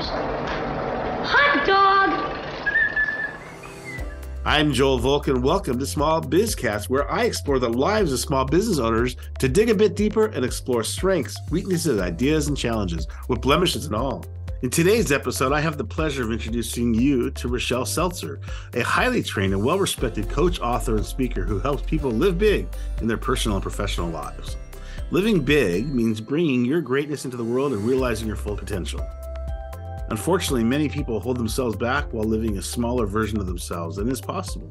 Hot dog! I'm Joel Volk, welcome to Small Bizcast, where I explore the lives of small business owners to dig a bit deeper and explore strengths, weaknesses, ideas, and challenges, with blemishes and all. In today's episode, I have the pleasure of introducing you to Rochelle Seltzer, a highly trained and well respected coach, author, and speaker who helps people live big in their personal and professional lives. Living big means bringing your greatness into the world and realizing your full potential. Unfortunately, many people hold themselves back while living a smaller version of themselves than is possible.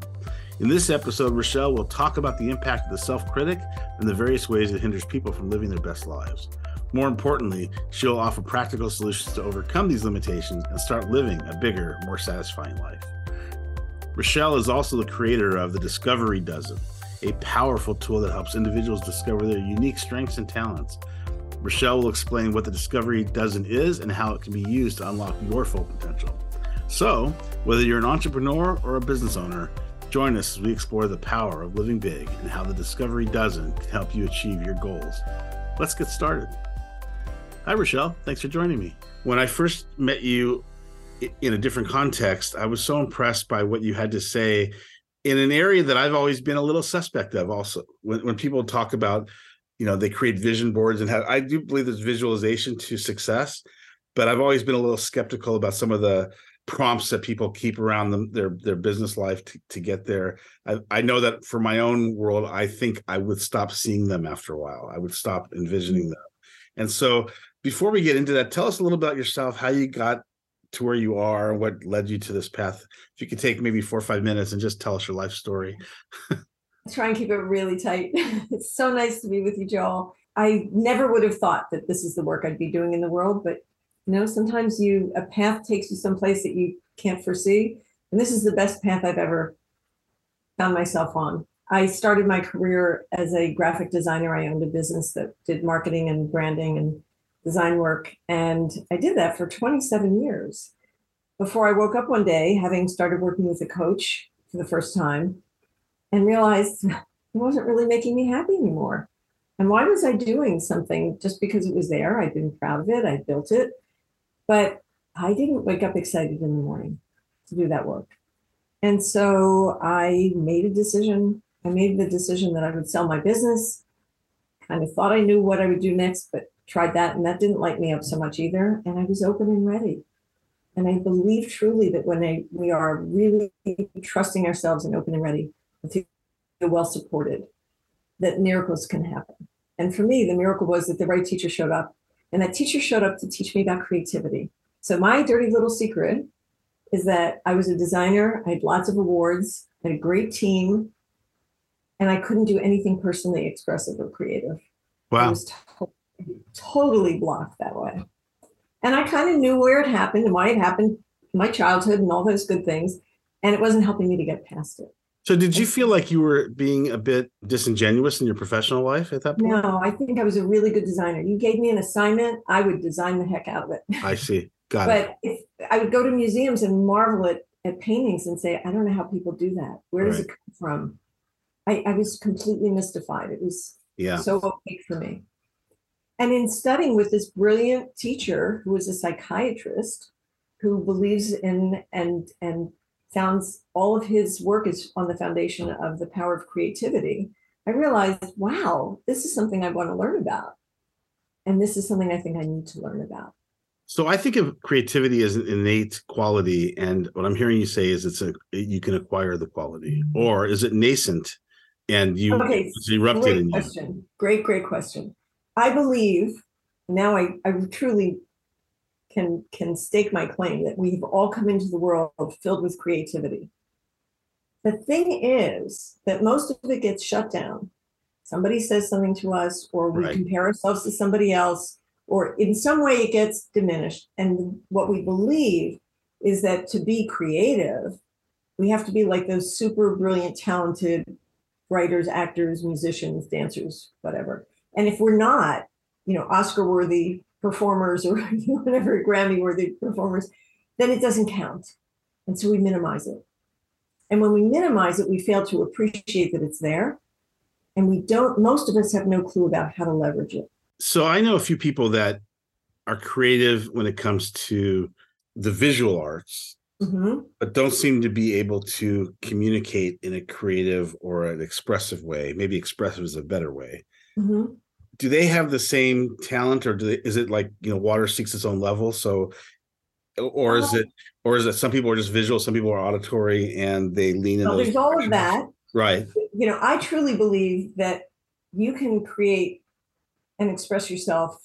In this episode, Rochelle will talk about the impact of the self critic and the various ways it hinders people from living their best lives. More importantly, she'll offer practical solutions to overcome these limitations and start living a bigger, more satisfying life. Rochelle is also the creator of the Discovery Dozen, a powerful tool that helps individuals discover their unique strengths and talents. Rochelle will explain what the Discovery Dozen is and how it can be used to unlock your full potential. So, whether you're an entrepreneur or a business owner, join us as we explore the power of living big and how the Discovery Dozen can help you achieve your goals. Let's get started. Hi, Rochelle. Thanks for joining me. When I first met you in a different context, I was so impressed by what you had to say in an area that I've always been a little suspect of. Also, when, when people talk about, you know, they create vision boards and have, I do believe there's visualization to success, but I've always been a little skeptical about some of the prompts that people keep around them their their business life to, to get there. I, I know that for my own world, I think I would stop seeing them after a while. I would stop envisioning them. And so before we get into that, tell us a little about yourself, how you got to where you are, what led you to this path. If you could take maybe four or five minutes and just tell us your life story. Try and keep it really tight. it's so nice to be with you, Joel. I never would have thought that this is the work I'd be doing in the world, but you know, sometimes you a path takes you someplace that you can't foresee. And this is the best path I've ever found myself on. I started my career as a graphic designer. I owned a business that did marketing and branding and design work. And I did that for 27 years before I woke up one day, having started working with a coach for the first time, and realized it wasn't really making me happy anymore. And why was I doing something just because it was there? I'd been proud of it, I built it, but I didn't wake up excited in the morning to do that work. And so I made a decision. I made the decision that I would sell my business. Kind of thought I knew what I would do next, but tried that and that didn't light me up so much either. And I was open and ready. And I believe truly that when I, we are really trusting ourselves and open and ready, feel well supported, that miracles can happen. And for me, the miracle was that the right teacher showed up. And that teacher showed up to teach me about creativity. So my dirty little secret is that I was a designer. I had lots of awards, I had a great team, and I couldn't do anything personally expressive or creative. Wow. I was totally blocked that way. And I kind of knew where it happened and why it happened, my childhood and all those good things. And it wasn't helping me to get past it. So, did you feel like you were being a bit disingenuous in your professional life at that point? No, I think I was a really good designer. You gave me an assignment, I would design the heck out of it. I see. Got but it. But if I would go to museums and marvel at, at paintings and say, I don't know how people do that. Where does right. it come from? I, I was completely mystified. It was yeah. so opaque for me. And in studying with this brilliant teacher who is a psychiatrist who believes in and and founds all of his work is on the foundation of the power of creativity, I realized, wow, this is something I want to learn about. And this is something I think I need to learn about. So I think of creativity as an innate quality, and what I'm hearing you say is it's a you can acquire the quality, mm-hmm. or is it nascent, and you okay, it's erupted great question. you? Great, great question. I believe now I, I truly can can stake my claim that we've all come into the world filled with creativity. The thing is that most of it gets shut down. Somebody says something to us, or we right. compare ourselves to somebody else, or in some way it gets diminished. And what we believe is that to be creative, we have to be like those super brilliant, talented writers, actors, musicians, dancers, whatever. And if we're not, you know, Oscar worthy performers or whatever Grammy worthy performers, then it doesn't count. And so we minimize it. And when we minimize it, we fail to appreciate that it's there. And we don't, most of us have no clue about how to leverage it. So I know a few people that are creative when it comes to the visual arts, hmm but don't seem to be able to communicate in a creative or an expressive way. Maybe expressive is a better way. hmm Do they have the same talent, or do they, is it like you know water seeks its own level? So, or is Uh, it, or is it some people are just visual, some people are auditory, and they lean in those. there's all of that. Right. You know, I truly believe that you can create and express yourself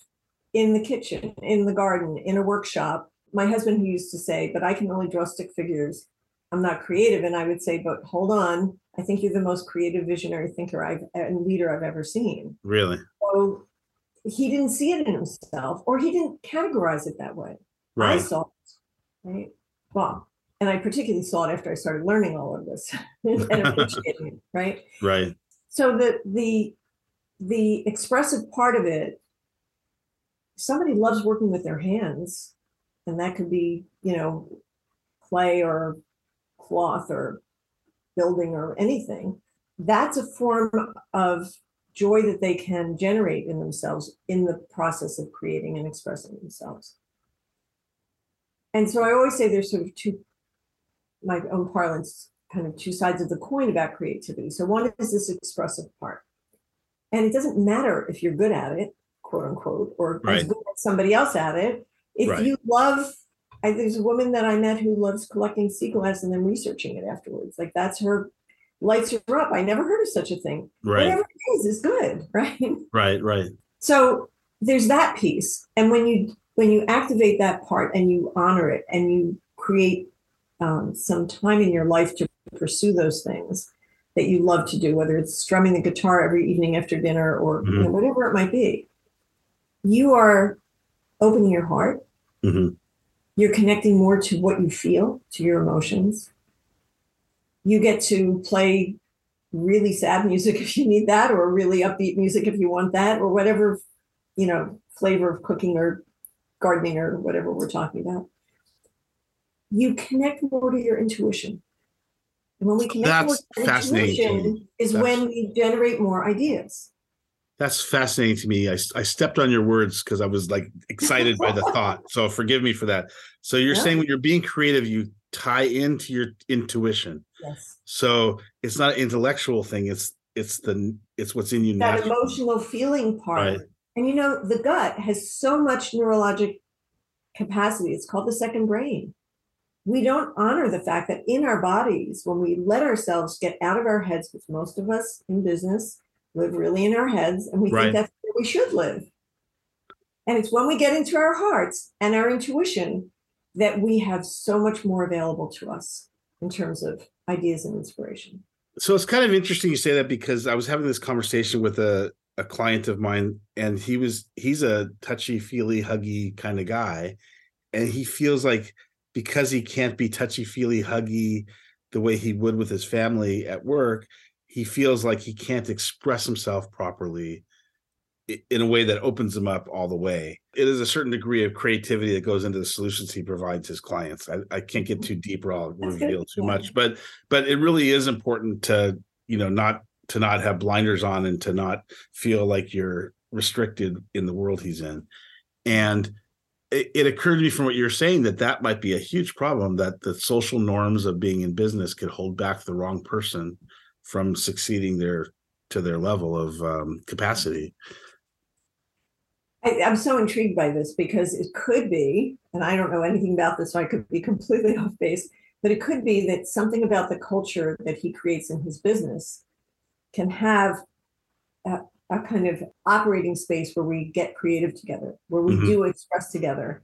in the kitchen, in the garden, in a workshop. My husband used to say, but I can only draw stick figures. I'm not creative. And I would say, but hold on. I think you're the most creative visionary thinker I've and leader I've ever seen. Really. So he didn't see it in himself, or he didn't categorize it that way. I Right. saw it, right? Well, and I particularly saw it after I started learning all of this and appreciating it, right? Right. So the the the expressive part of it, somebody loves working with their hands, and that could be, you know, clay or cloth or building or anything. That's a form of joy that they can generate in themselves in the process of creating and expressing themselves. And so I always say there's sort of two, my own parlance, kind of two sides of the coin about creativity. So one is this expressive part. And it doesn't matter if you're good at it, quote unquote, or as good as somebody else at it. If Right. you love, I, there's a woman that I met who loves collecting sea glass and then researching it afterwards. Like that's her, lights her up. I never heard of such a thing. Right. Whatever it is, is good, right? Right. Right. so there's that piece and when you when you activate that part and you honor it and you create um, some time in your life to pursue those things that you love to do whether it's strumming the guitar every evening after dinner or you know, whatever it might be you are opening your heart Mhm. you're connecting more to what you feel to your emotions you get to play really sad music if you need that or really upbeat music if you want that or whatever you know flavor of cooking or gardening or whatever we're talking about you connect more to your intuition and when we connect more That's to our fascinating to intuition is That's- when we generate more ideas That's fascinating to me. I, I stepped on your words because I was like excited by the thought. So forgive me for that. So you're Yeah. saying when you're being creative, you tie into your intuition. Yes So it's not an intellectual thing. It's it's the it's what's in you that naturally. emotional feeling part Right. and you know the gut has so much neurologic capacity it's called the second brain we don't honor the fact that in our bodies when we let ourselves get out of our heads because most of us in business live really in our heads and we Right. think that's where we should live and it's when we get into our hearts and our intuition that we have so much more available to us in terms of ideas and inspiration. So it's kind of interesting you say that because I was having this conversation with a, a client of mine and he was he's a touchy feely huggy kind of guy. And he feels like because he can't be touchy feely huggy the way he would with his family at work he feels like he can't express himself properly in a way that opens him up all the way. It is a certain degree of creativity that goes into the solutions he provides his clients. I, I can't get too deep or i'll reveal too much but but it really is important to you know not to not have blinders on and to not feel like you're restricted in the world he's in. And it, it occurred to me from what you're saying that that might be a huge problem that the social norms of being in business could hold back the wrong person from succeeding their to their level of um, capacity I, I'm so intrigued by this because it could be, and I don't know anything about this, so I could be completely off base, but it could be that something about the culture that he creates in his business can have a, a kind of operating space where we get creative together, where we Mhm. do express together,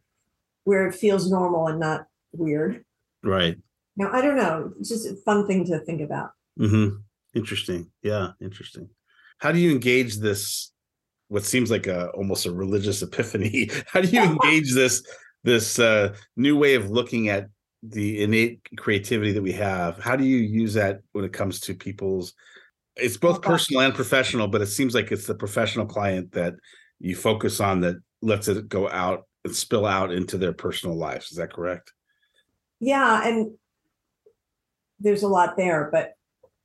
where it feels normal and not weird. right Now, I don't know, it's just a fun thing to think about. hmm interesting yeah interesting how do you engage this what seems like a almost a religious epiphany. How do you engage this this uh new way of looking at the innate creativity that we have? How do you use that when it comes to people's it's both personal and professional but it seems like it's the professional client that you focus on that lets it go out and spill out into their personal lives. Is that correct? Yeah, and there's a lot there, but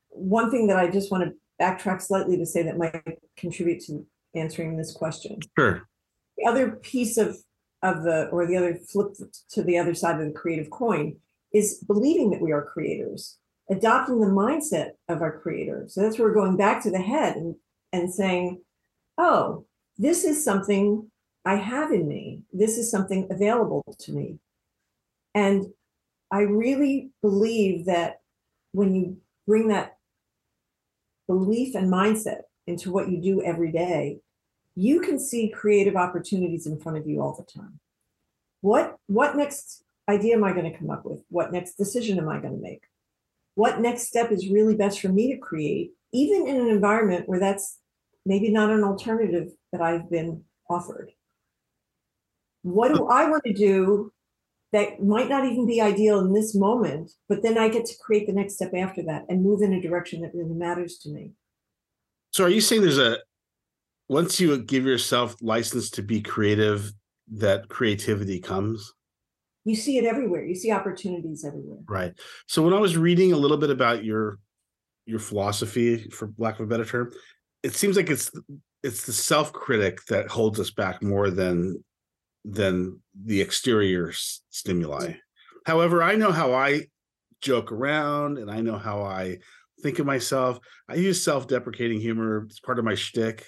one thing that I just want to backtrack slightly to say that might contribute to answering this question. sure. The other piece of of the or the other flip to the other side of the creative coin is believing that we are creators adopting the mindset of our creator so that's where we're going back to the head and and saying oh this is something i have in me. This is something available to me. And i really believe that when you bring that belief and mindset into what you do every day you can see creative opportunities in front of you all the time. What what next idea am I going to come up with? What next decision am I going to make? What next step is really best for me to create, even in an environment where that's maybe not an alternative that I've been offered? What do I want to do that might not even be ideal in this moment, but then I get to create the next step after that and move in a direction that really matters to me? So, are you saying there's a once you give yourself license to be creative, that creativity comes. You see it everywhere. You see opportunities everywhere. Right. So when I was reading a little bit about your your philosophy, for lack of a better term, it seems like it's it's the self critic that holds us back more than than the exterior stimuli. However, I know how I joke around and I know how I think of myself. I use self deprecating humor. It's part of my shtick.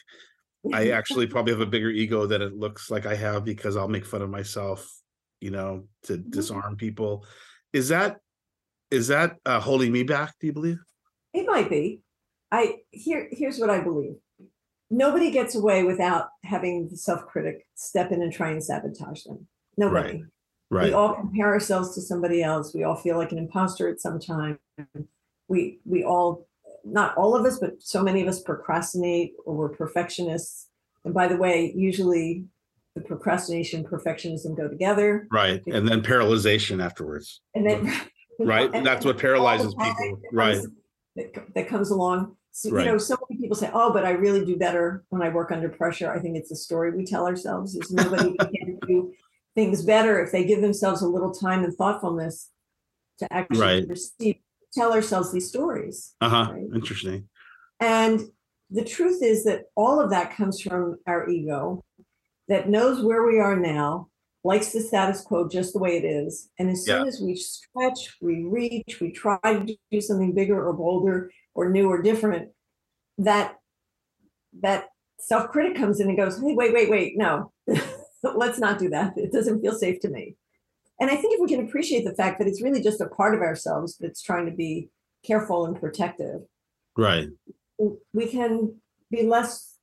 I actually probably have a bigger ego than it looks like I have because I'll make fun of myself, you know, to mm-hmm. disarm people. Is that is that uh, holding me back? Do you believe? It might be. I here here's what I believe. Nobody gets away without having the self-critic step in and try and sabotage them. Nobody. Right. Right. We all compare ourselves to somebody else. We all feel like an imposter at some time. We we all not all of us, but so many of us procrastinate or we're perfectionists. And by the way, usually the procrastination perfectionism go together. Right. And then paralyzation afterwards. And then right. And that's what paralyzes people. Right. That, that comes along. So, right. you know, so many people say, "Oh, but I really do better when I work under pressure." I think it's a story we tell ourselves. There's nobody can do things better if they give themselves a little time and thoughtfulness to actually right. receive tell ourselves these stories. Uh huh. Right? Interesting. And the truth is that all of that comes from our ego that knows where we are now, likes the status quo just the way it is. And as soon yeah. as we stretch, we reach, we try to do something bigger or bolder or new or different, that that self-critic comes in and goes, hey, wait, wait, wait, no, let's not do that. It doesn't feel safe to me. And I think if we can appreciate the fact that it's really just a part of ourselves that's trying to be careful and protective, right? We can be less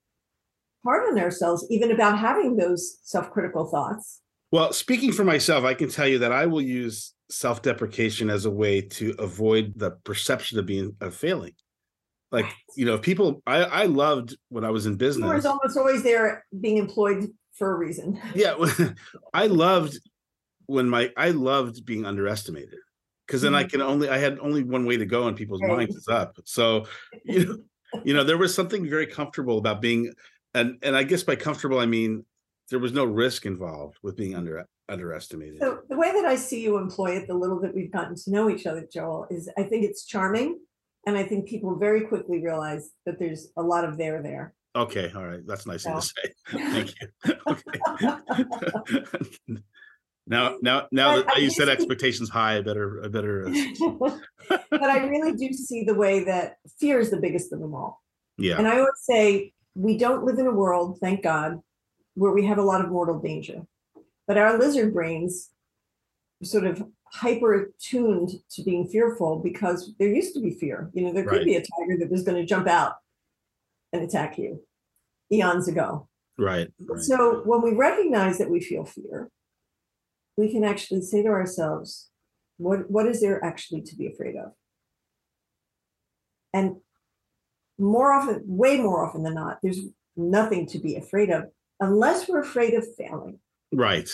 hard on ourselves, even about having those self critical thoughts. Well, speaking for myself, I can tell you that I will use self deprecation as a way to avoid the perception of being of failing. Like, you know, people, I, I loved when I was in business. Is almost always there being employed for a reason. Yeah. I loved when my I loved being underestimated because then mm-hmm. I can only I had only one way to go in people's right. minds is up. So you know, you know, there was something very comfortable about being and and I guess by comfortable I mean there was no risk involved with being under underestimated. So the way that I see you employ it, the little that we've gotten to know each other, Joel, is I think it's charming. And I think people very quickly realize that there's a lot of there there. Okay, all right. That's nice to say. Thank you. Okay. Now, now, now that you set expectations high, I better, I better. Uh, but I really do see the way that fear is the biggest of them all. Yeah. And I always say we don't live in a world, thank God, where we have a lot of mortal danger. But our lizard brains are sort of hyper attuned to being fearful because there used to be fear. You know, there could right. be a tiger that was going to jump out and attack you eons ago. Right, right. So when we recognize that we feel fear, we can actually say to ourselves, what, what is there actually to be afraid of? And more often, way more often than not, there's nothing to be afraid of unless we're afraid of failing. Right.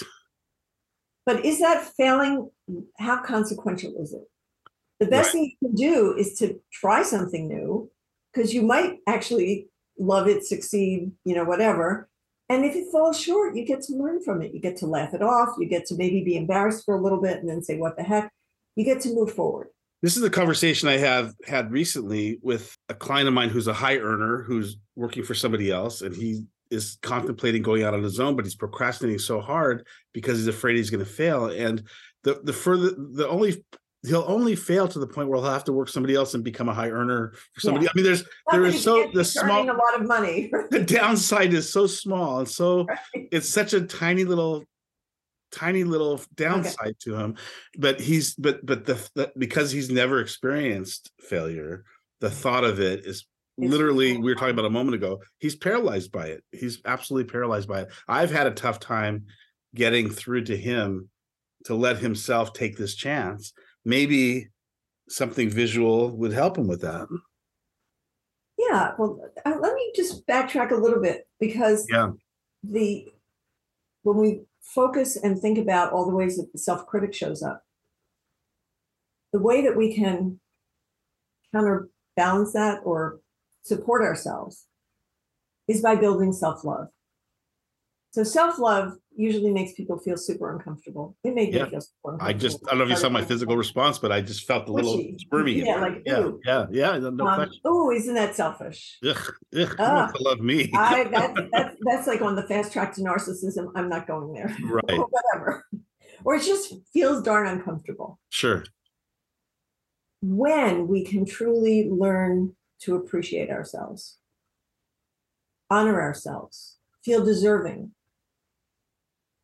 But is that failing? How consequential is it? The best right. thing you can do is to try something new because you might actually love it, succeed, you know, whatever. And if it falls short, you get to learn from it. You get to laugh it off. You get to maybe be embarrassed for a little bit and then say, what the heck? You get to move forward. This is a conversation I have had recently with a client of mine who's a high earner who's working for somebody else. And he is contemplating going out on his own, but he's procrastinating so hard because he's afraid he's going to fail. And the the further the only he'll only fail to the point where he'll have to work somebody else and become a high earner for somebody. Yeah. I mean, there's Not there is so the small a lot of money. the downside is so small and so right. it's such a tiny little tiny little downside okay. to him but he's but but the, the, because he's never experienced failure the thought of it is it's literally cool. we were talking about a moment ago he's paralyzed by it he's absolutely paralyzed by it i've had a tough time getting through to him to let himself take this chance maybe something visual would help him with that. Yeah, well, uh, let me just backtrack a little bit because yeah. the when we focus and think about all the ways that the self-critic shows up, the way that we can counterbalance that or support ourselves is by building self-love. So self-love usually makes people feel super uncomfortable. It made yeah. me feel super uncomfortable. I just I don't know if you saw my physical response, but I just felt a little squirmy. Yeah, like yeah, ooh. yeah, yeah. No um, oh, isn't that selfish? Ugh, ugh, love me. I, that's, that's that's like on the fast track to narcissism. I'm not going there. Right. or whatever. Or it just feels darn uncomfortable. Sure. When we can truly learn to appreciate ourselves, honor ourselves, feel deserving,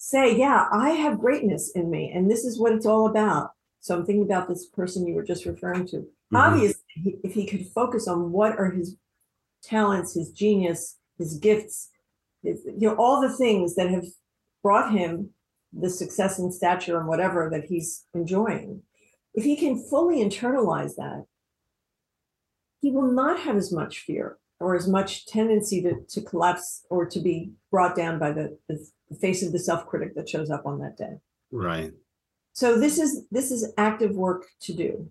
say, yeah, I have greatness in me, and this is what it's all about. So I'm thinking about this person you were just referring to. Mm-hmm. Obviously, if he could focus on what are his talents, his genius, his gifts, his, you know, all the things that have brought him the success and stature and whatever that he's enjoying, if he can fully internalize that, he will not have as much fear or as much tendency to, to collapse or to be brought down by the, the the face of the self-critic that shows up on that day. Right. So this is this is active work to do.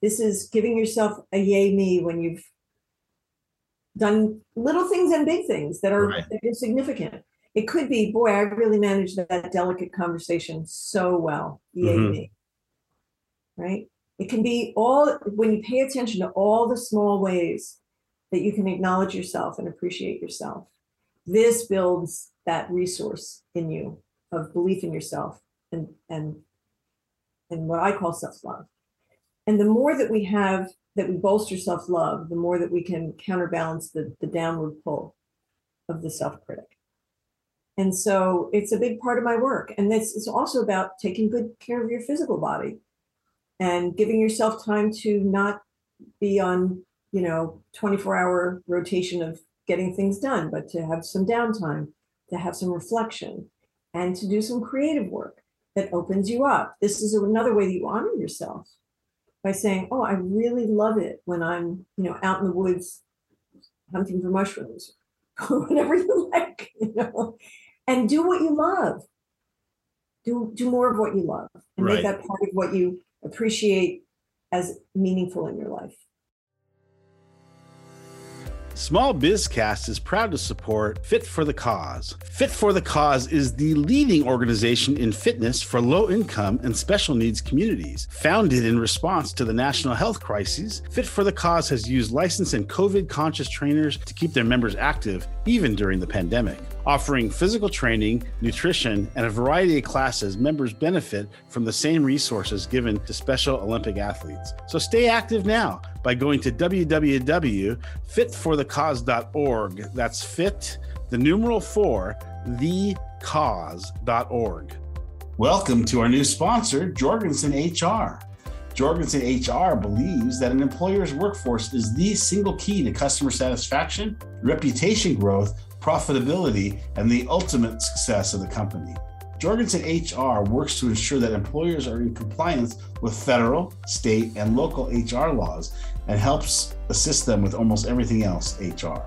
This is giving yourself a yay me when you've done little things and big things that are, right. that are significant. It could be, boy, I really managed that delicate conversation so well. Yay mm-hmm. me. Right? It can be all when you pay attention to all the small ways that you can acknowledge yourself and appreciate yourself. This builds that resource in you of belief in yourself and and and what I call self-love. And the more that we have that we bolster self-love, the more that we can counterbalance the, the downward pull of the self-critic. And so it's a big part of my work. And this is also about taking good care of your physical body and giving yourself time to not be on, you know, 24 hour rotation of getting things done, but to have some downtime to have some reflection, and to do some creative work that opens you up. This is another way that you honor yourself by saying, "Oh, I really love it when I'm, you know, out in the woods hunting for mushrooms, or whatever you like, you know, and do what you love. Do do more of what you love, and right. make that part of what you appreciate as meaningful in your life." Small Bizcast is proud to support Fit for the Cause. Fit for the Cause is the leading organization in fitness for low income and special needs communities. Founded in response to the national health crises, Fit for the Cause has used licensed and COVID conscious trainers to keep their members active even during the pandemic. Offering physical training, nutrition, and a variety of classes, members benefit from the same resources given to Special Olympic athletes. So stay active now by going to www.fitforthecause.org. That's fit, the numeral four, thecause.org. Welcome to our new sponsor, Jorgensen HR. Jorgensen HR believes that an employer's workforce is the single key to customer satisfaction, reputation growth, profitability, and the ultimate success of the company. Jorgensen HR works to ensure that employers are in compliance with federal, state, and local HR laws and helps assist them with almost everything else HR.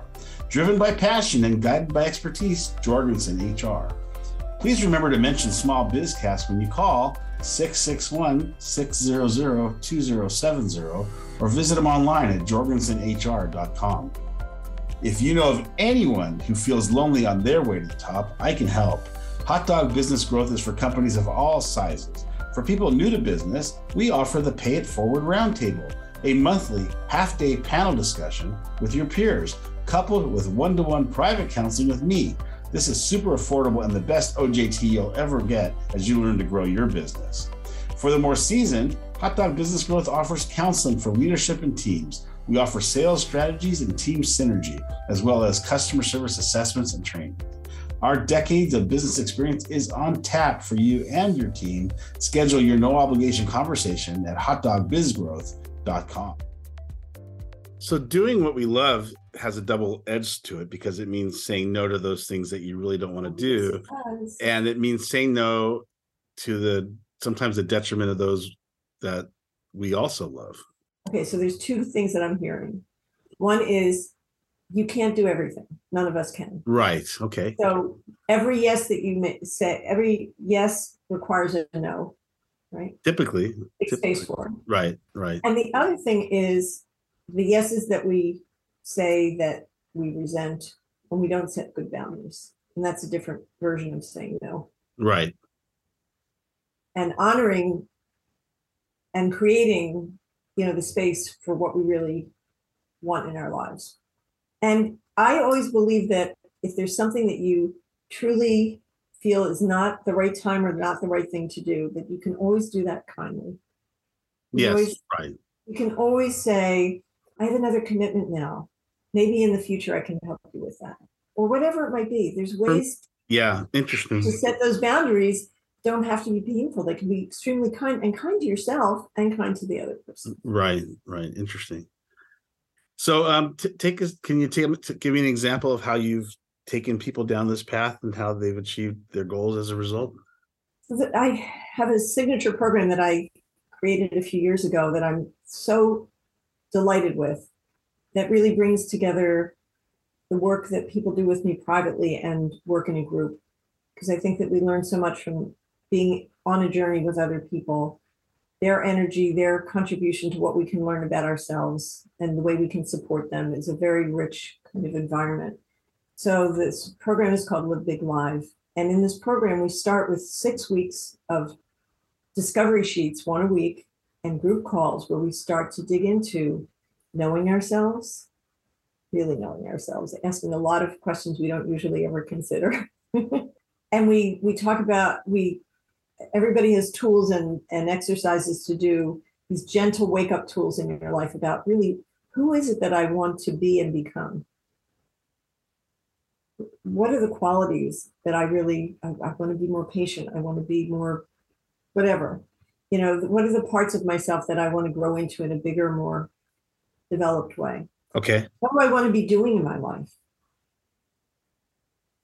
Driven by passion and guided by expertise, Jorgensen HR. Please remember to mention Small Bizcast when you call 661 600 2070 or visit them online at jorgensenhr.com. If you know of anyone who feels lonely on their way to the top, I can help. Hot Dog Business Growth is for companies of all sizes. For people new to business, we offer the Pay It Forward Roundtable, a monthly half day panel discussion with your peers, coupled with one to one private counseling with me. This is super affordable and the best OJT you'll ever get as you learn to grow your business. For the more seasoned, Hot Dog Business Growth offers counseling for leadership and teams. We offer sales strategies and team synergy, as well as customer service assessments and training. Our decades of business experience is on tap for you and your team. Schedule your no obligation conversation at hotdogbizgrowth.com. So, doing what we love has a double edge to it because it means saying no to those things that you really don't want to do. Yes. And it means saying no to the sometimes the detriment of those that we also love. Okay, so there's two things that I'm hearing. One is you can't do everything. None of us can. Right. Okay. So every yes that you say, every yes requires a no, right? Typically. Big space for. Right. Right. And the other thing is the yeses that we say that we resent when we don't set good boundaries. And that's a different version of saying no. Right. And honoring and creating, you know, the space for what we really want in our lives. And I always believe that if there's something that you truly feel is not the right time or not the right thing to do, that you can always do that kindly. You Yes. always- Right. you can always say, I have another commitment now. Maybe in the future I can help you with that. Or whatever it might be. There's ways Yeah. Interesting. to set those boundaries. Don't have to be painful. They can be extremely kind and kind to yourself and kind to the other person. Right. Right. Interesting. So, um, t- take us. Can you take, t- give me an example of how you've taken people down this path and how they've achieved their goals as a result? I have a signature program that I created a few years ago that I'm so delighted with that really brings together the work that people do with me privately and work in a group. Because I think that we learn so much from being on a journey with other people, their energy, their contribution to what we can learn about ourselves and the way we can support them is a very rich kind of environment. So this program is called Live Big Live. And in this program, we start with six weeks of discovery sheets, one a week, and group calls where we start to dig into knowing ourselves, really knowing ourselves, asking a lot of questions we don't usually ever consider. and we we talk about we everybody has tools and, and exercises to do these gentle wake up tools in your life about really who is it that I want to be and become? What are the qualities that I really I, I want to be more patient. I want to be more whatever. You know, what are the parts of myself that I want to grow into in a bigger, more developed way? Okay. What do I want to be doing in my life?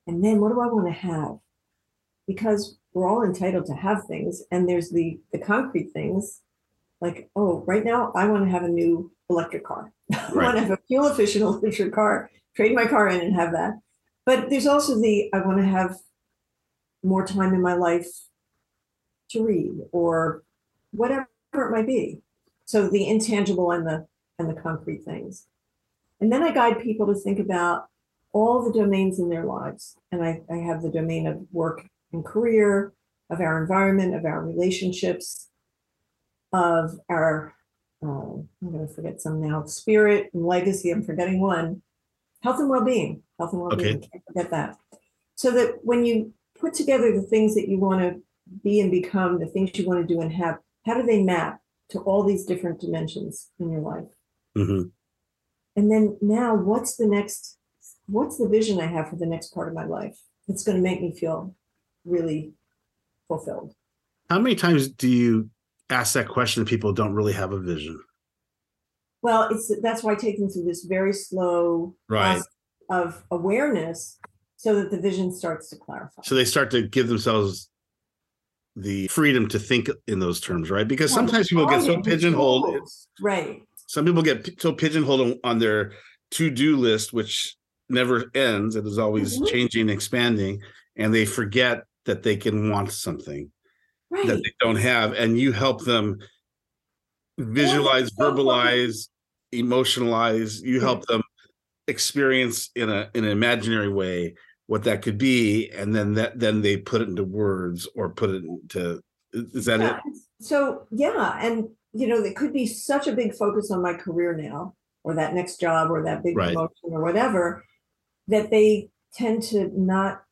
And then what do I want to have? Because we're all entitled to have things, and there's the the concrete things, like oh, right now I want to have a new electric car. I want to have a fuel efficient electric car. Trade my car in and have that. But there's also the I want to have more time in my life to read or whatever it might be. So the intangible and the and the concrete things. And then I guide people to think about all the domains in their lives. And I, I have the domain of work and career, of our environment, of our relationships, of our, uh, I'm going to forget some now, spirit and legacy. I'm forgetting one. Health and well being. Health and well being. Can't forget that. So that when you put together the things that you want to be and become, the things you want to do and have, how do they map to all these different dimensions in your life? hmm And then now, what's the next? What's the vision I have for the next part of my life? It's going to make me feel really fulfilled. How many times do you ask that question? To people don't really have a vision. Well, it's that's why I take them through this very slow Right. process of awareness, so that the vision starts to clarify. So they start to give themselves the freedom to think in those terms, right? Because sometimes people get so pigeonholed. Right. Some people get so pigeonholed on, their to-do list, which never ends. It is always Mhm. changing, expanding, and they forget that they can want something Right. that they don't have, and you help them visualize, verbalize, emotionalize. You help them experience in a in an imaginary way what that could be, and then that then they put it into words or put it into. Is that Yeah, it? So yeah, and you know, there could be such a big focus on my career now, or that next job or that big Right. promotion or whatever, that they tend to not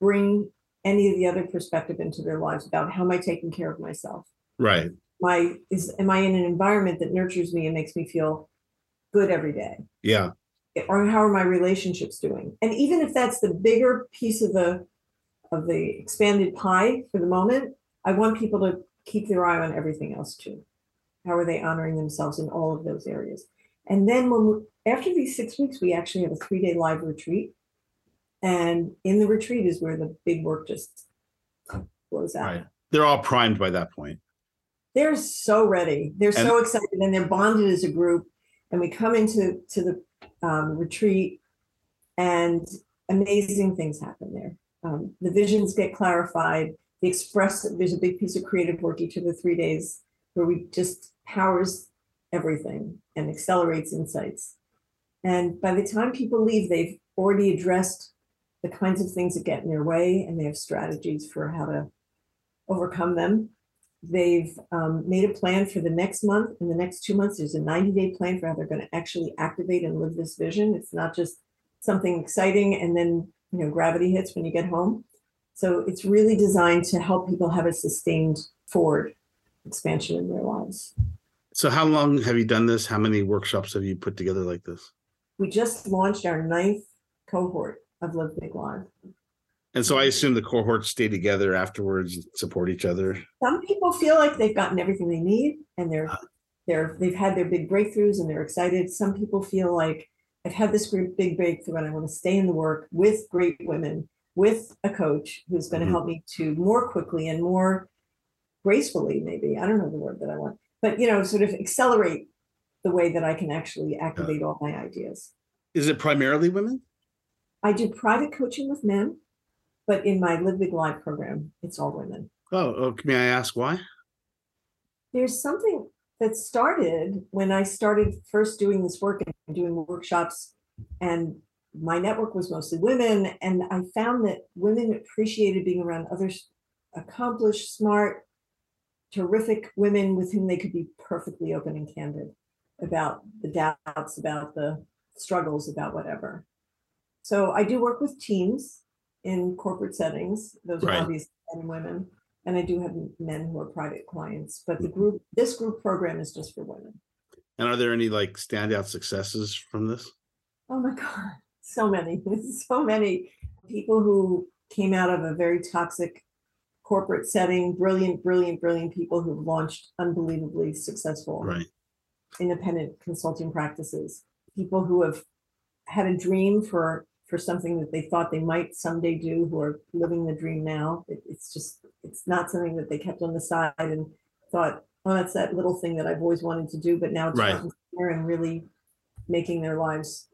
bring any of the other perspective into their lives about how am I taking care of myself? Right. My is am I in an environment that nurtures me and makes me feel good every day? Yeah. Or how are my relationships doing and even if that's the bigger piece of the of the expanded pie for the moment i want people to keep their eye on everything else too how are they honoring themselves in all of those areas and then when we, after these six weeks we actually have a three day live retreat and in the retreat is where the big work just blows out Right. They're all primed by that point. they're so ready. They're so excited and they're bonded as a group. And we come into to the um, retreat and amazing things happen there. Um, the visions get clarified. The express, there's a big piece of creative work each of the three days where we just powers everything and accelerates insights. And by the time people leave, they've already addressed the kinds of things that get in their way and they have strategies for how to overcome them they've um, made a plan for the next month and the next two months there's a 90 day plan for how they're going to actually activate and live this vision it's not just something exciting and then you know gravity hits when you get home so it's really designed to help people have a sustained forward expansion in their lives So how long have you done this? How many workshops have you put together like this? we just launched our ninth cohort of live big live And so I assume the cohorts stay together afterwards and support each other. some people feel like they've gotten everything they need and they're Uh. they're they've had their big breakthroughs and they're excited some people feel like i've had this great big breakthrough and i want to stay in the work with great women with a coach who's going to Mhm. help me to more quickly and more gracefully maybe i don't know the word that i want but you know sort of accelerate the way that i can actually activate all my ideas Is it primarily women? i do private coaching with men but in my live big live program it's all women Oh, oh, may I ask why? there's something that started when I started first doing this work and doing workshops, and my network was mostly women. And I found that women appreciated being around other accomplished, smart, terrific women with whom they could be perfectly open and candid about the doubts, about the struggles, about whatever. So I do work with teams in corporate settings. Those Right. are obviously men and women. And I do have men who are private clients, but the mm-hmm. group, this group program is just for women. And are there any like standout successes from this? Oh my God, so many, so many people who came out of a very toxic corporate setting, brilliant, brilliant, brilliant people who've launched unbelievably successful Right. independent consulting practices, people who have had a dream for for something that they thought they might someday do, who are living the dream now. It, it's just it's not something that they kept on the side and thought, oh, that's that little thing that I've always wanted to do, but now it's Right. center and really making their lives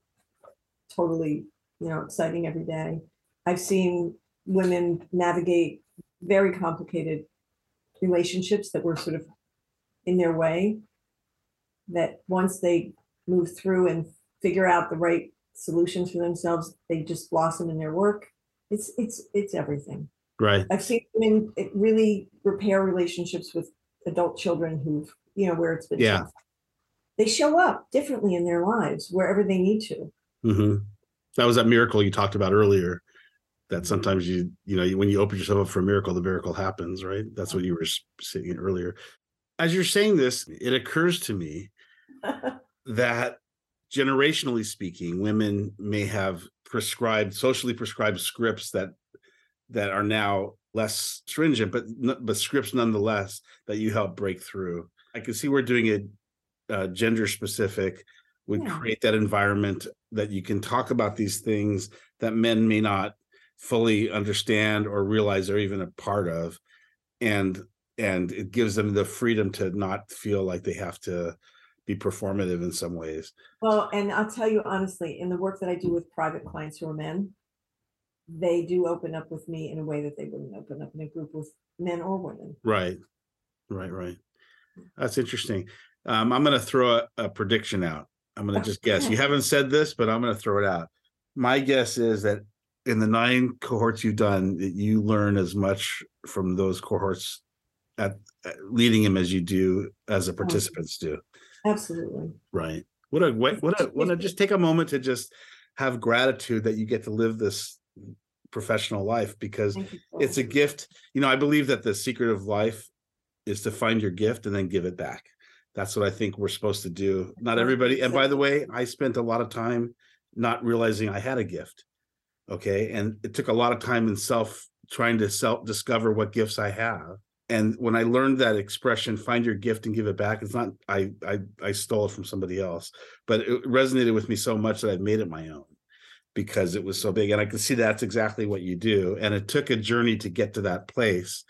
totally, you know, exciting every day. I've seen women navigate very complicated relationships that were sort of in their way that once they move through and figure out the right solutions for themselves, they just blossom in their work. It's it's it's everything. Right. I've seen women really repair relationships with adult children who've, you know, where it's been Yeah. tough. They show up differently in their lives wherever they need to. hmm That was that miracle you talked about earlier. That sometimes you, you know, when you open yourself up for a miracle, the miracle happens, right? That's what you were saying earlier. As you're saying this, it occurs to me that generationally speaking, women may have prescribed, socially prescribed scripts that that are now less stringent, but but scripts nonetheless that you help break through. I can see we're doing it uh, gender specific would Yeah. create that environment that you can talk about these things that men may not fully understand or realize they're even a part of and and it gives them the freedom to not feel like they have to be performative in some ways. Well, and I'll tell you honestly, in the work that I do with private clients who are men, they do open up with me in a way that they wouldn't open up in a group with men or women. right. Right right. That's interesting. Um, i'm going to throw a, a prediction out. I'm going to just guess. You haven't said this but i'm going to throw it out. My guess is that in the nine cohorts you've done that you learn as much from those cohorts at, at leading them as you do as the participants do Absolutely. right What a what what a what a just take a moment to just have gratitude that you get to live this professional life because it's a gift. You know, I believe that the secret of life is to find your gift and then give it back. That's what I think we're supposed to do. Not everybody. And by the way, I spent a lot of time not realizing I had a gift. Okay. And it took a lot of time in self trying to self discover what gifts I have. And when I learned that expression, find your gift and give it back, it's not I I I stole it from somebody else, but it resonated with me so much that I've made it my own because it was so big. And I can see that's exactly what you do. And it took a journey to get to that place.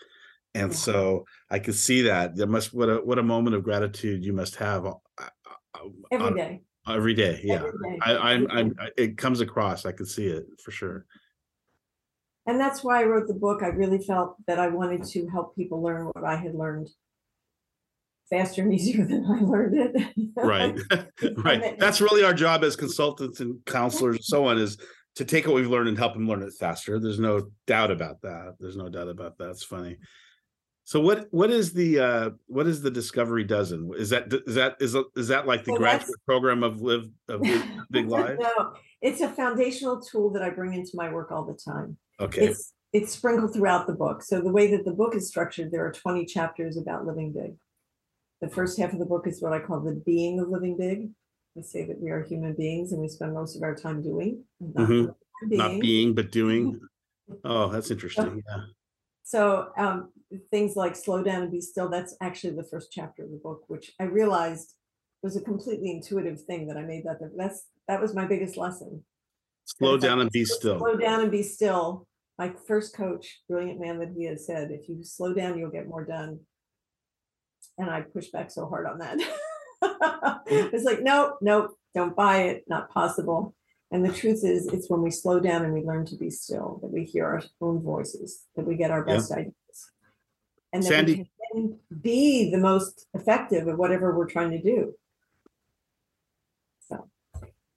And Yeah. so I could see that there must what a what a moment of gratitude you must have uh, uh, every on- day. every day. Yeah. every day, I, I'm, I'm, it comes across. I can see it for sure. And that's why I wrote the book. I really felt that I wanted to help people learn what I had learned faster and easier than I learned it. Right. right. That's really our job as consultants and counselors and so on is to take what we've learned and help them learn it faster. There's no doubt about that. There's no doubt about that. It's funny. So what what is the uh what is the discovery dozen? Is that is that is is that like the Well, graduate program of live of Live big lives? No, it's a foundational tool that I bring into my work all the time. Okay. It's it's sprinkled throughout the book. So the way that the book is structured, there are 20 chapters about living big. The first half of the book is what I call the being of living big. I say that we are human beings and we spend most of our time doing, not Mhm. Not being. being but doing. Oh, that's interesting. Yeah. So um, things like slow down and be still, that's actually the first chapter of the book, which I realized was a completely intuitive thing that I made that. That's that was my biggest lesson. Slow like, down and be still. Slow down and be still. My first coach, brilliant man that he had said, if you slow down, you'll get more done. And I pushed back so hard on that. it's like, nope, nope, don't buy it, not possible. And the truth is, it's when we slow down and we learn to be still that we hear our own voices, that we get our Yeah. best ideas. And that Sandy- we can be the most effective at whatever we're trying to do. So,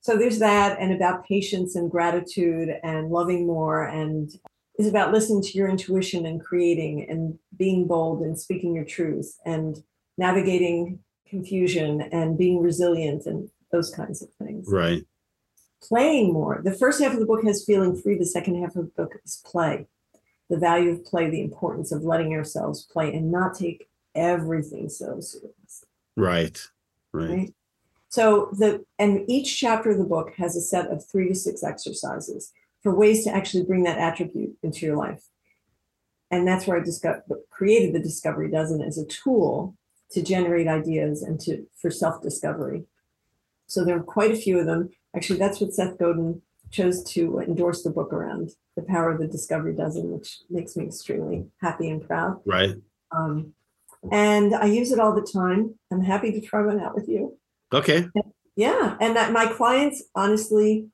so there's that, and about patience and gratitude and loving more, and is about listening to your intuition and creating and being bold and speaking your truth and navigating confusion and being resilient and those kinds of things. Right. Playing more. The first half of the book has feeling free. The second half of the book is play. The value of play, the importance of letting ourselves play and not take everything so seriously. Right. Right. Right. So the and each chapter of the book has a set of three to six exercises for ways to actually bring that attribute into your life. And that's where I discovered created the Discovery Dozen as a tool to generate ideas and to for self-discovery. So there are quite a few of them. Actually, that's what Seth Godin chose to endorse the book around the power of the Discovery Dozen, which makes me extremely happy and proud. Right. Um, and I use it all the time. I'm happy to try one out with you. Okay. Yeah, and that my clients honestly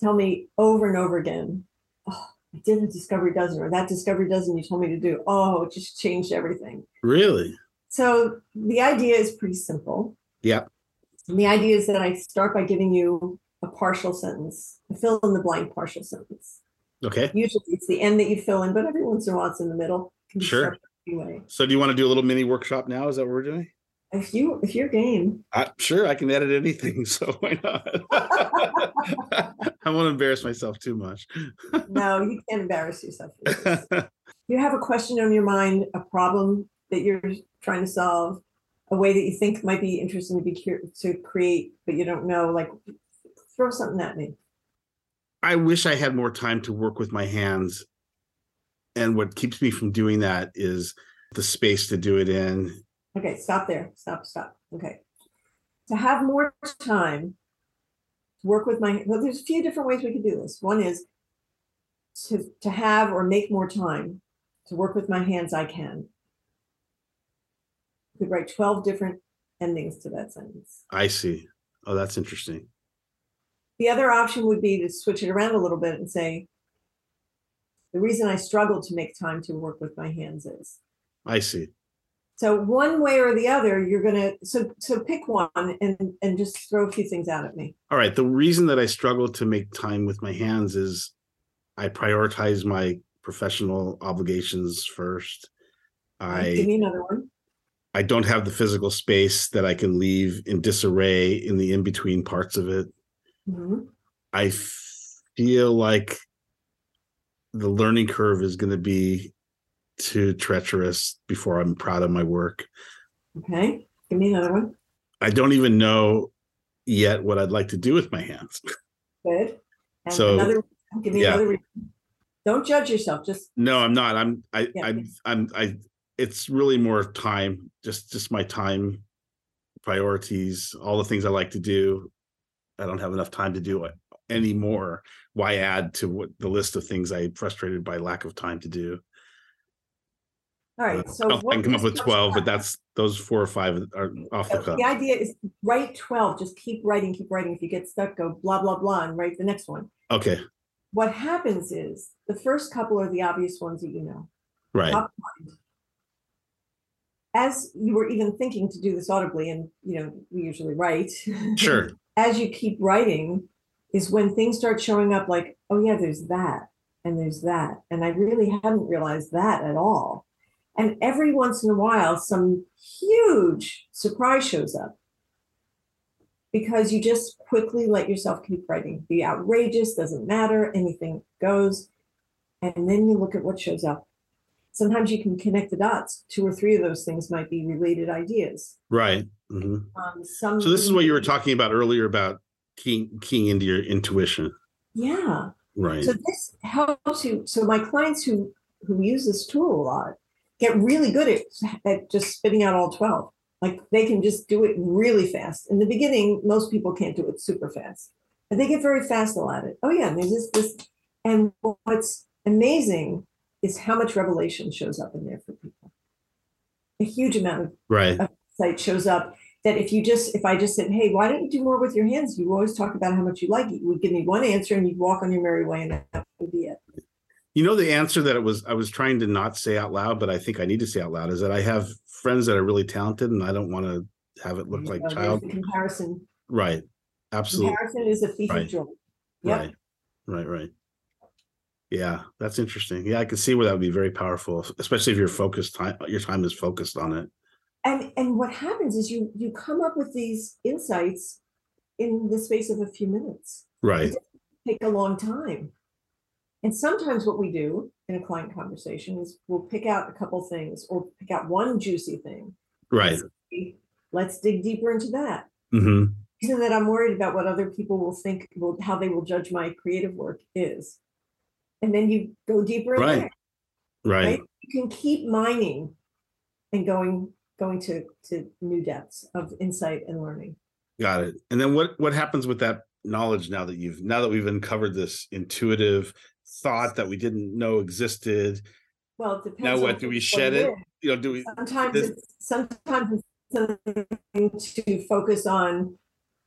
tell me over and over again, "Oh, I did a discovery dozen, or that discovery dozen you told me to do. Oh, it just changed everything." Really? So the idea is pretty simple. Yeah. And the idea is that I start by giving you a partial sentence, a fill in the blank partial sentence. Okay. Usually it's the end that you fill in, but every once in a while it's in the middle. Sure. Anyway, So do you want to do a little mini workshop now? Is that what we're doing? if you if you're game, I, sure, I can edit anything, so why not? I won't embarrass myself too much. no, you can't embarrass yourself. you have a question on your mind, a problem that you're trying to solve, a way that you think might be interesting to be to create, but you don't know, like throw something at me. I wish I had more time to work with my hands. And what keeps me from doing that is the space to do it in. Okay, stop there. Stop, stop. Okay. To have more time to work with my well, there's a few different ways we could do this. One is to to have or make more time to work with my hands, I can. Could write 12 different endings to that sentence. I see. Oh, that's interesting. The other option would be to switch it around a little bit and say, the reason I struggle to make time to work with my hands is. I see. So one way or the other, you're gonna so so pick one and and just throw a few things out at me. All right. The reason that I struggle to make time with my hands is I prioritize my professional obligations first. I Give me another one. I don't have the physical space that I can leave in disarray in the in between parts of it. Mhm. I feel like the learning curve is going to be too treacherous before I'm proud of my work. Okay, give me another one. I don't even know yet what I'd like to do with my hands. Good. And So, another, give me yeah. another reason. Don't judge yourself. Just No, I'm not. I'm I Yeah. I'm I'm I it's really more time, just just my time priorities, all the things I like to do. I don't have enough time to do it anymore. Why add to what the list of things I'm frustrated by lack of time to do? all right. Uh, so I what can come up with 12, but that's those four or five are off the cuff. The idea is write 12, just keep writing, keep writing. If you get stuck, go blah, blah, blah, and write the next one. Okay, What happens is the first couple are the obvious ones that you know. right. Top mind. As you were even thinking to do this audibly, and you know, we usually write. Sure. As you keep writing, is when things start showing up like, oh yeah, there's that, and there's that. And I really hadn't realized that at all. And every once in a while, some huge surprise shows up because you just quickly let yourself keep writing. Be outrageous, doesn't matter, anything goes. And then you look at what shows up. Sometimes you can connect the dots. Two or three of those things might be related ideas. Right. mhm. Um, some So this is what you were talking about earlier about keying keying into your intuition. Yeah. Right. So this helps you. So my clients who who use this tool a lot get really good at, at just spitting out all 12. Like they can just do it really fast. In the beginning, most people can't do it super fast. But they get very fast at it. Oh yeah, and there's this this and what's amazing is how much revelation shows up in there for people. A huge amount of right. site shows up that if you just if I just said, hey, why don't you do more with your hands? You always talk about how much you like it. You would give me one answer and you'd walk on your merry way, and that would be it. You know the answer that it was I was trying to not say out loud, but I think I need to say out loud is that I have friends that are really talented and I don't want to have it look like there's child. comparison. Right. Absolutely. Comparison is a thief Right. of joy. Yep. Right. Right. Right. Yeah, that's interesting. Yeah, I can see where that would be very powerful, especially if your focus time your time is focused on it. And and what happens is you you come up with these insights in the space of a few minutes. Right. Take a long time. And sometimes what we do in a client conversation is we'll pick out a couple things or pick out one juicy thing. Right. Let's dig deeper into that. hmm reason that I'm worried about what other people will think, will how they will judge my creative work is. And then you go deeper in Right. there, Right. right? You can keep mining and going going to to new depths of insight and learning. Got it. And then what what happens with that knowledge now that you've now that we've uncovered this intuitive thought that we didn't know existed? Well, it depends. Now what do we shed it. You know, do we Sometimes this- it's sometimes it's something to focus on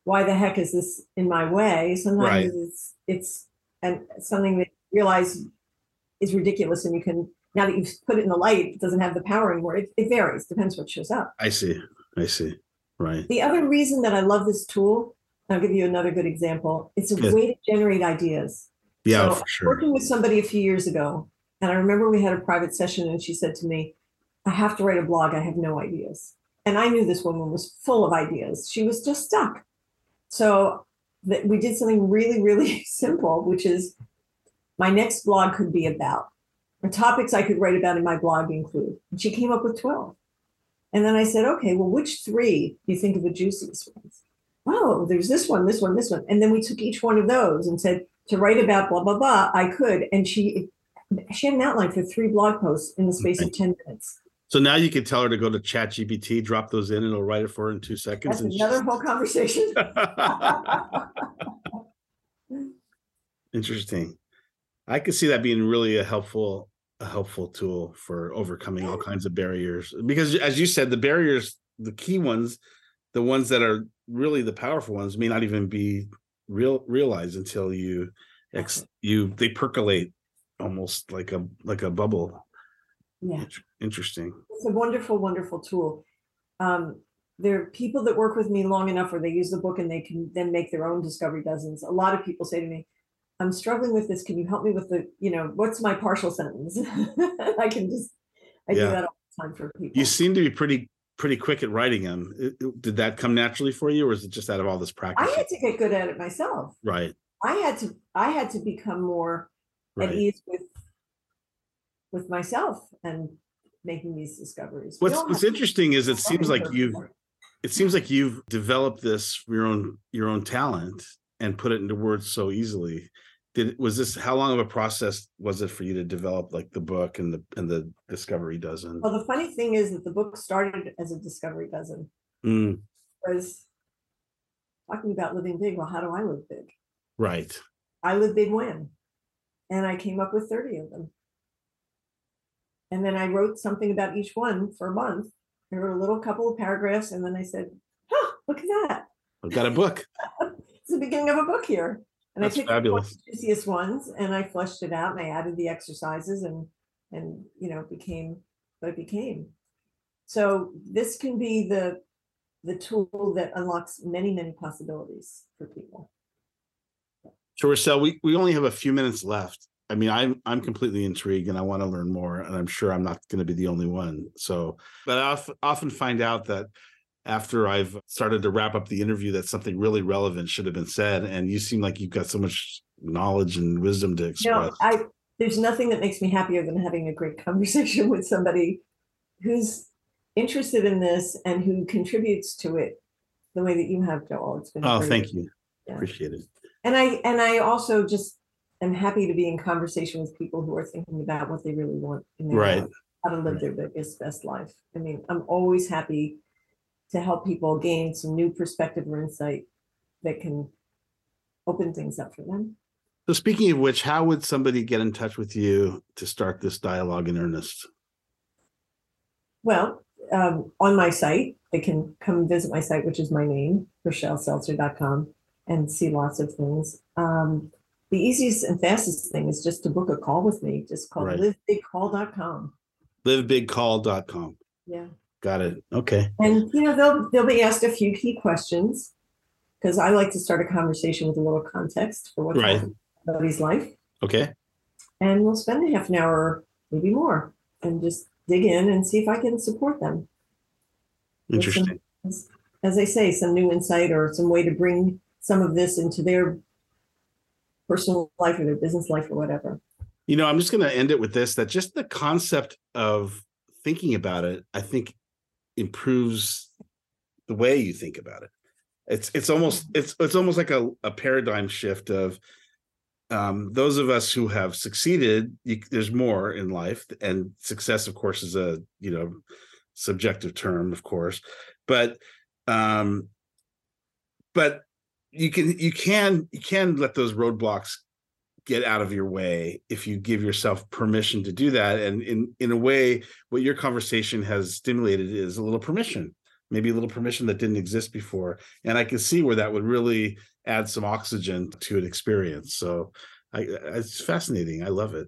why the heck is this in my way? Right. Sometimes it's it's and something that realize is ridiculous and you can now that you've put it in the light, it doesn't have the power anymore. It, it varies, depends what shows up. I see. I see. Right. The other reason that I love this tool, I'll give you another good example. It's a Good. way to generate ideas. Yeah, So, for sure. Working with somebody a few years ago, and I remember we had a private session, and she said to me, I have to write a blog. I have no ideas. And I knew this woman was full of ideas. She was just stuck. So that we did something really, really simple, which is my next blog could be about, The topics I could write about in my blog include. And she came up with 12. And then I said, okay, well, which three do you think are the juiciest ones? Oh, there's this one, this one, this one. And then we took each one of those and said, to write about blah, blah, blah, I could. And she she had an outline for three blog posts in the space of 10 minutes. So now you can tell her to go to Chat GPT, drop those in, and it'll write it for her in two seconds. That's and another whole conversation. Interesting. I could see that being really a helpful a helpful tool for overcoming all kinds of barriers because as you said the barriers the key ones the ones that are really the powerful ones may not even be real realized until you ex you they percolate almost like a like a bubble yeah. Interesting It's a wonderful, wonderful tool. Um, there are people that work with me long enough where they use the book and they can then make their own discovery dozens. A lot of people say to me, I'm struggling with this. Can you help me with the, you know, what's my partial sentence? I can just, I Yeah. do that all the time for people. you seem to be pretty pretty quick at writing them. Did that come naturally for you, or is it just out of all this practice? I had to get good at it myself. right, I had to I had to become more at ease with with myself and making these discoveries. What's What's interesting is it seems like you've it. seems like you've developed this your own your own talent and put it into words so easily. Did was this how long of a process was it for you to develop like the book and the and the discovery dozen? Well, the funny thing is that the book started as a discovery dozen. Mm, Was talking about living big. Well, how do I live big? right. I live big when? And I came up with 30 of them. And then I wrote something about each one for a month. I wrote a little couple of paragraphs and then I said, huh, look at that. I've got a book. The beginning of a book here. And That's I the fabulous. juiciest ones and I fleshed it out and I added the exercises and and you know it became what it became. So this can be the the tool that unlocks many, many possibilities for people. So Rochelle, we, we only have a few minutes left. I mean, I'm I'm completely intrigued and I want to learn more, and I'm sure I'm not going to be the only one. So, but I of- often find out that after I've started to wrap up the interview, that something really relevant should have been said, and you seem like you've got so much knowledge and wisdom to express. know, I there's nothing that makes me happier than having a great conversation with somebody who's interested in this and who contributes to it the way that you have, Joel. It's been oh, great. thank you, Yeah. appreciate it. And I and I also just am happy to be in conversation with people who are thinking about what they really want in their Right. life, how to live their biggest best life. I mean, I'm always happy to help people gain some new perspective or insight that can open things up for them. So, speaking of which, how would somebody get in touch with you to start this dialogue in earnest? Well, um, on my site, they can come visit my site, which is my name, RochelleSeltzer.com, and see lots of things. Um, the easiest and fastest thing is just to book a call with me. Just call Right. livebigcall.com. Livebigcall.com. Yeah. Got it. Okay. And you know, they'll they'll be asked a few key questions because I like to start a conversation with a little context for what's Right. somebody's life. Okay. And we'll spend a half an hour, maybe more, and just dig in and see if I can support them. some- Interesting. as, as I say, some new insight or some way to bring some of this into their personal life or their business life or whatever. You know, I'm just going to end it with this that just the concept of thinking about it, I think improves the way you think about it. It's it's almost it's it's almost like a, a paradigm shift of um those of us who have succeeded you, there's more in life and success of course is a you know subjective term of course but um but you can you can you can let those roadblocks get out of your way if you give yourself permission to do that. And in in a way what your conversation has stimulated is a little permission maybe a little permission that didn't exist before. And i can see where that would really add some oxygen to an experience. So i it's fascinating. I love it.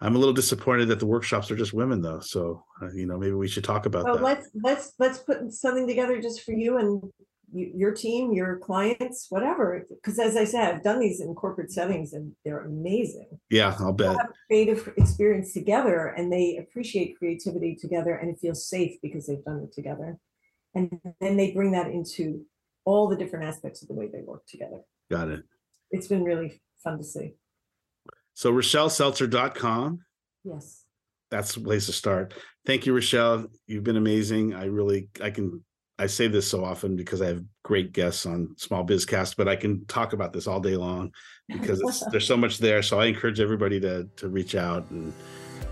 I'm a little disappointed that the workshops are just women though. So uh, you know maybe we should talk about Well, that. let's let's let's put something together just for you and your team, your clients, whatever. Because as I said, I've done these in corporate settings and they're amazing. yeah i'll bet creative experience together and they appreciate creativity together and it feels safe because they've done it together. And then they bring that into all the different aspects of the way they work together. got it It's been really fun to see. so rochelleseltzer.com Yes. that's the place to start. Thank you, Rochelle. You've been amazing. I really, I can, I say this so often because I have great guests on Small Bizcast, but I can talk about this all day long because it's, there's so much there. So I encourage everybody to to reach out and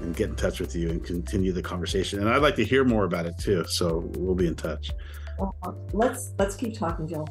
and get in touch with you and continue the conversation. And I'd like to hear more about it too. So we'll be in touch. Let's let's keep talking, Joel.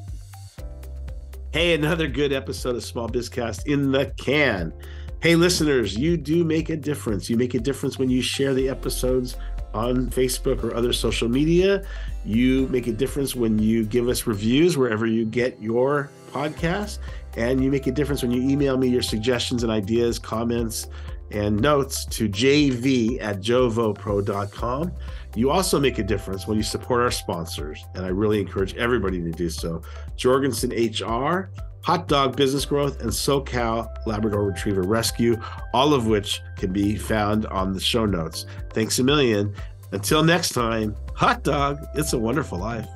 Hey, another good episode of Small Bizcast in the can. Hey, listeners, you do make a difference. You make a difference when you share the episodes on Facebook or other social media. You make a difference when you give us reviews wherever you get your podcast. And you make a difference when you email me your suggestions and ideas, comments, and notes to jv at jovopro.com. You also make a difference when you support our sponsors, and I really encourage everybody to do so. Jorgensen HR, Hot Dog Business Growth, and SoCal Labrador Retriever Rescue, all of which can be found on the show notes. Thanks a million. Until next time, hot dog, it's a wonderful life.